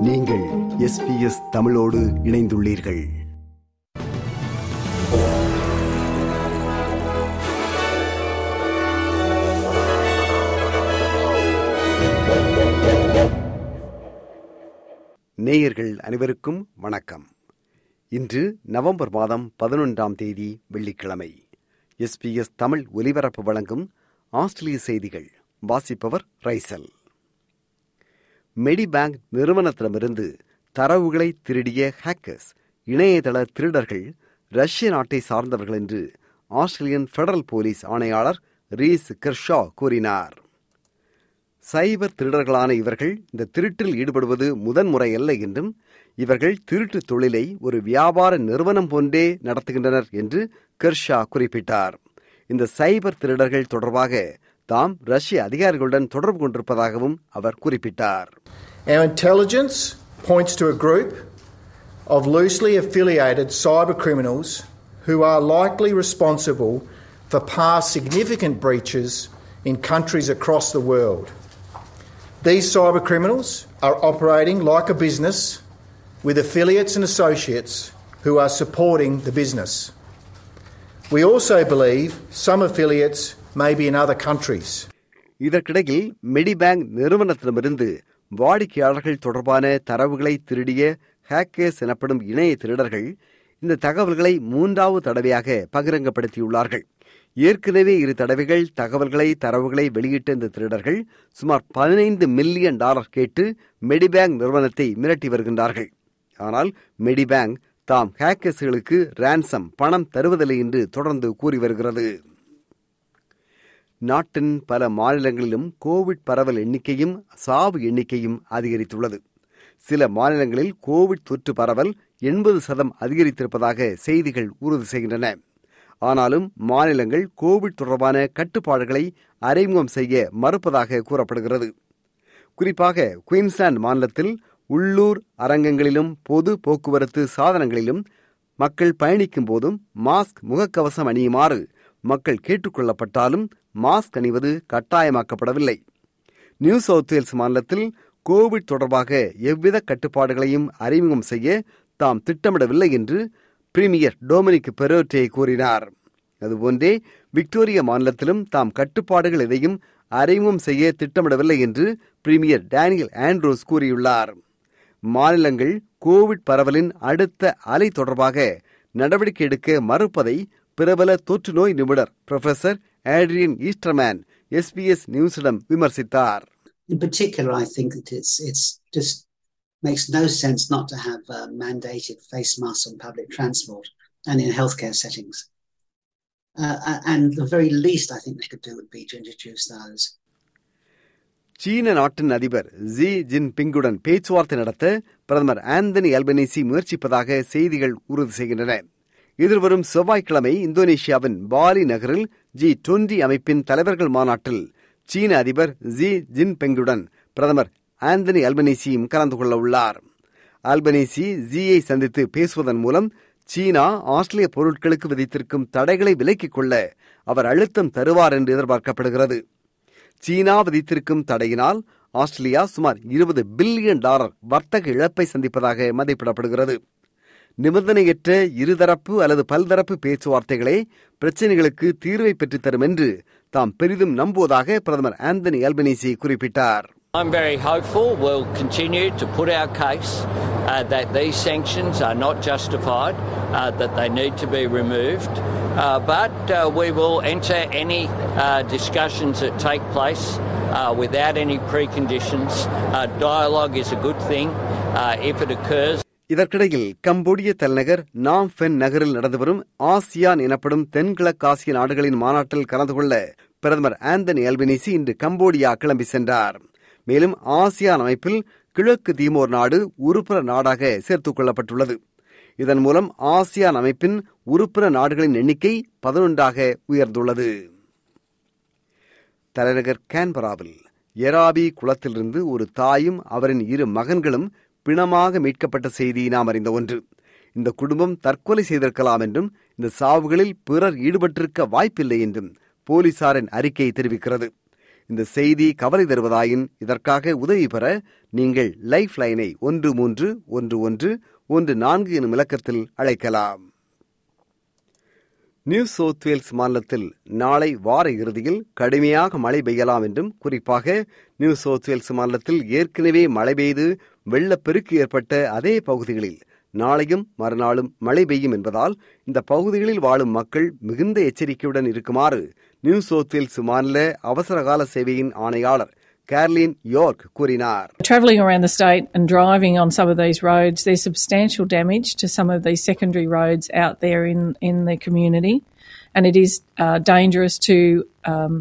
நீங்கள் எஸ்பிஎஸ் தமிழோடு இணைந்துள்ளீர்கள். நேயர்கள் அனைவருக்கும் வணக்கம். இன்று நவம்பர் மாதம் பதினொன்றாம் தேதி வெள்ளிக்கிழமை. எஸ்பிஎஸ் தமிழ் ஒலிபரப்பு வழங்கும் ஆஸ்திரேலிய செய்திகள் வாசிப்பவர் ரைசல். மெடிபேங்க் நிறுவனத்திடமிருந்து தரவுகளை திருடிய ஹேக்கர்ஸ் இணையதள திருடர்கள் ரஷ்ய நாட்டை சார்ந்தவர்கள் என்று ஆஸ்திரேலியன் பெடரல் போலீஸ் ஆணையாளர் ரீஸ் கெர்ஷா கூறினார். சைபர் திருடர்களான இவர்கள் இந்த திருட்டில் ஈடுபடுவது முதன்முறை அல்ல என்றும் இவர்கள் திருட்டு தொழிலை ஒரு வியாபார நிறுவனம் போன்றே நடத்துகின்றனர் என்று கெர்ஷா குறிப்பிட்டார். இந்த சைபர் திருடர்கள் தொடர்பாக தாம் ரஷ்ய அதிகாரிகளுடன் தொடர்பு கொண்டிருப்பதாகவும் அவர் குறிப்பிட்டார் Our intelligence points to a group of loosely affiliated cyber criminals who are likely responsible for past significant breaches in countries across the world. These cyber criminals are operating like a business with affiliates and associates who are supporting the business. We also believe some affiliates maybe in other countries. இதற்கிடையில் Medibank நிறுவனத்திடமிருந்து வாடிக்கையாளர்கள் தொடர்பான தரவுகளை திருடிய hackers எனப்படும் இணைய திருடர்கள் இந்த தகவல்களை மூன்றாவது தடவையாக பகிரங்கப்படுத்தியுள்ளார்கள். ஏற்கனவே இரு தடவைகள் தகவல்களை தரவுகளை வெளியிட்ட இந்த திருடர்கள் சுமார் பதினைந்து மில்லியன் டாலர் கேட்டு மெடிபேங்க் நிறுவனத்தை மிரட்டி வருகின்றார்கள். ஆனால் மெடிபேங்க் தாம் ஹேக்கர்ஸ்களுக்கு ரேன்சம் பணம் தருவதில்லை என்று தொடர்ந்து கூறி வருகிறது. நாட்டின் பல மாநிலங்களிலும் கோவிட் பரவல் எண்ணிக்கையும் சாவு எண்ணிக்கையும் அதிகரித்துள்ளது. சில மாநிலங்களில் கோவிட் தொற்று பரவல் எண்பது சதம் அதிகரித்திருப்பதாக செய்திகள் உறுதி செய்கின்றன. ஆனாலும் மாநிலங்கள் கோவிட் தொடர்பான கட்டுப்பாடுகளை அறிமுகம் செய்ய மறுப்பதாக கூறப்படுகிறது. குறிப்பாக குயின்ஸ்லாந்து மாநிலத்தில் உள்ளூர் அரங்கங்களிலும் பொது போக்குவரத்து சாதனங்களிலும் மக்கள் பயணிக்கும் போதும் மாஸ்க் முகக்கவசம் அணியுமாறு மக்கள் கேட்டுக்கொள்ளப்பட்டாலும் மாஸ்க் அணிவது கட்டாயமாக்கப்படவில்லை. நியூ சவுத் வேல்ஸ் மாநிலத்தில் கோவிட் தொடர்பாக எவ்வித கட்டுப்பாடுகளையும் அறிமுகம் செய்ய தாம் திட்டமிடவில்லை என்று பிரீமியர் டொமினிக் பெரோட்டே கூறினார். அதுபோன்றே விக்டோரியா மாநிலத்திலும் தாம் கட்டுப்பாடுகள் எதையும் அறிமுகம் செய்ய திட்டமிடவில்லை என்று பிரீமியர் டேனியல் ஆண்ட்ரோஸ் கூறியுள்ளார். மாநிலங்கள் கோவிட் பரவலின் அடுத்த அலை தொடர்பாக நடவடிக்கை எடுக்க மறுப்பதை பிரபல தொற்று நோய் நிபுணர் ப்ரொஃபசர் ஆட்ரியன் ஈஸ்டர்மேன் எஸ்பிஎஸ் நியூஸிடம் விமர்சித்தார் In particular, I think that it's it's just makes no sense not to have uh, mandated face masks on public transport and in healthcare settings. Uh, and the very least I think they could do would be to introduce those. சீன நாட்டின் அதிபர் G ஜின்பிங்குடன் பேச்சுவார்த்தை நடத்த பிரதமர் Anthony Albanese முயற்சிப்பதாக செய்திகள் உறுதி செய்கின்றன எதிர்வரும் செவ்வாய்க்கிழமை இந்தோனேஷியாவின் பாலி நகரில் ஜி டுவெண்டி அமைப்பின் தலைவர்கள் மாநாட்டில் சீன அதிபர் ஜி ஜின்பெங்குடன் பிரதமர் ஆந்தனி அல்பனீசியும் கலந்து கொள்ள உள்ளார். அல்பனீசி ஜியை சந்தித்து பேசுவதன் மூலம் சீனா ஆஸ்திரேலிய பொருட்களுக்கு விதித்திருக்கும் தடைகளை விலக்கிக் கொள்ள அவர் அழுத்தம் தருவார் என்று எதிர்பார்க்கப்படுகிறது. சீனா விதித்திருக்கும் தடையினால் ஆஸ்திரேலியா சுமார் இருபது பில்லியன் டாலர் வர்த்தக இழப்பை சந்திப்பதாக மதிப்பிடப்படுகிறது. நிபந்தனையற்ற இருதரப்பு அல்லது பல்தரப்பு பேச்சுவார்த்தைகளே பிரச்சினைகளுக்கு தீர்வை பெற்றுத்தரும் என்று தாம் பெரிதும் நம்புவதாக பிரதமர் ஆந்தனி அல்பனீசி குறிப்பிட்டார் I'm very hopeful we'll continue to put our case uh, that these sanctions are not justified, uh, that they need to be removed. Uh, but uh, we will enter any uh, discussions that take place uh, without any preconditions. Uh, dialogue is a good thing uh, if it occurs. இதற்கிடையில் கம்போடிய தலைநகர் நாம் ஃபென் நகரில் நடந்து வரும் ASEAN எனப்படும் தென்கிழக்காசிய நாடுகளின் மாநாட்டில் கலந்து கொள்ள பிரதமர் ஆந்தனி அல்பினிசி இன்று கம்போடியா கிளம்பி சென்றார். மேலும் ஆசியான் அமைப்பில் கிழக்கு தீமோர் நாடு உறுப்பினர் நாடாக சேர்த்துக் கொள்ளப்பட்டுள்ளது. இதன் மூலம் ஆசியான் அமைப்பின் உறுப்பினர் நாடுகளின் எண்ணிக்கை பதினொன்றாக உயர்ந்துள்ளது. தலைநகர் கேன்பராவில் எராபி குளத்திலிருந்து ஒரு தாயும் அவரின் இரு மகன்களும் பிணமாக மீட்கப்பட்ட செய்தி நாம் அறிந்த ஒன்று. இந்த குடும்பம் தற்கொலை செய்திருக்கலாம் என்றும் இந்த சாவுகளில் பிறர் ஈடுபட்டிருக்க வாய்ப்பில்லை என்றும் போலீசாரின் அறிக்கை தெரிவிக்கிறது. இந்த செய்தி கவலை தருவதாயின் இதற்காக உதவி பெற நீங்கள் லைஃப் லைனை ஒன்று மூன்று ஒன்று ஒன்று ஒன்று நான்கு எனும் இலக்கத்தில் அழைக்கலாம். நியூ சவுத் வேல்ஸ் மாநிலத்தில் நாளை வார இறுதியில் கடுமையாக மழை பெய்யலாம் என்றும் குறிப்பாக நியூ சவுத் வேல்ஸ் மாநிலத்தில் ஏற்கனவே மழை பெய்து வெள்ளப்பெருக்கு ஏற்பட்ட அதே பகுதிகளில் நாளையும் மறுநாளும் மழை பெய்யும் என்பதால் இந்த பகுதிகளில் வாழும் மக்கள் மிகுந்த எச்சரிக்கையுடன் இருக்குமாறு நியூ சவுத் வேல்ஸ் மாநில அவசரகால சேவையின் ஆணையாளர் கேர்லின் யோர்க் கூறினார் Travelling around the state and driving on some of these roads, there's substantial damage to some of these secondary roads out there in, in the community, and it is uh, dangerous to um,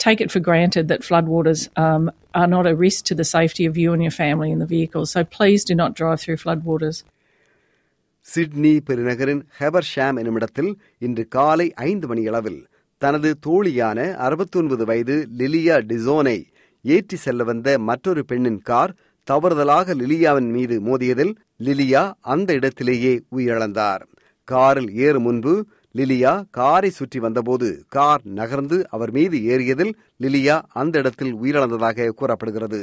take it for granted that floodwaters um, are not a risk to the safety of you and your family in the vehicle. So please do not drive through floodwaters. Sydney பெருநகரின் Hebersham என்னுமிடத்தில் இன்று காலை ஐந்து மணியளவில் தனது தோழியான அறுபத்தொன்பது வயது லிலியா டிசோனை ஏற்றி செல்ல வந்த மற்றொரு பெண்ணின் கார் தவறுதலாக லிலியாவின் மீது மோதியதில் லிலியா அந்த இடத்திலேயே உயிரிழந்தார் காரில் ஏறும் முன்பு லிலியா காரை சுற்றி வந்தபோது கார் நகர்ந்து அவர் மீது ஏறியதில் லிலியா அந்த இடத்தில் உயிரிழந்ததாக கூறப்படுகிறது.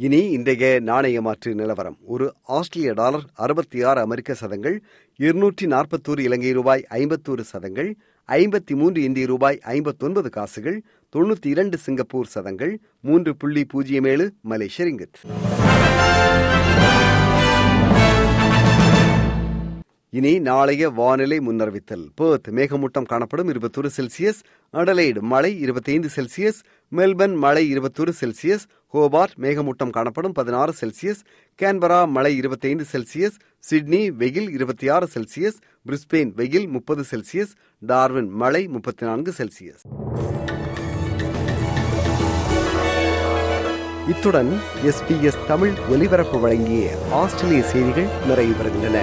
இனி இன்றைய நாணய மாற்று நிலவரம். ஒரு ஆஸ்திரேலிய டாலர் அறுபத்தி ஆறு அமெரிக்க சதங்கள் இருநூற்றி நாற்பத்தோரு இலங்கை ரூபாய் ஐம்பத்தோரு சதங்கள் ஐம்பத்தி மூன்று இந்திய ரூபாய் ஐம்பத்தொன்பது காசுகள் தொண்ணூற்றி இரண்டு சிங்கப்பூர் சதங்கள் மூன்று புள்ளி பூஜ்ஜியம் ஏழு மலேசிய ரிங்கித் இனி நாளைய வானிலை முன்னறிவித்தல். பேர்த் மேகமூட்டம் காணப்படும் இருபத்தொரு செல்சியஸ் அடலைடு மழை இருபத்தைந்து செல்சியஸ் மெல்பர்ன் மழை இருபத்தொரு செல்சியஸ் ஹோபார்ட் மேகமூட்டம் காணப்படும் பதினாறு செல்சியஸ் கேன்பரா மழை இருபத்தைந்து செல்சியஸ் சிட்னி வெயில் இருபத்தி ஆறு செல்சியஸ் பிரிஸ்பெயின் வெயில் முப்பது செல்சியஸ் டார்வின் மழை முப்பத்தி நான்கு செல்சியஸ். இத்துடன் எஸ்பிஎஸ் தமிழ் ஒலிபரப்பு வழங்கிய ஆஸ்திரேலிய செய்திகள் நிறைவு பெறுகின்றன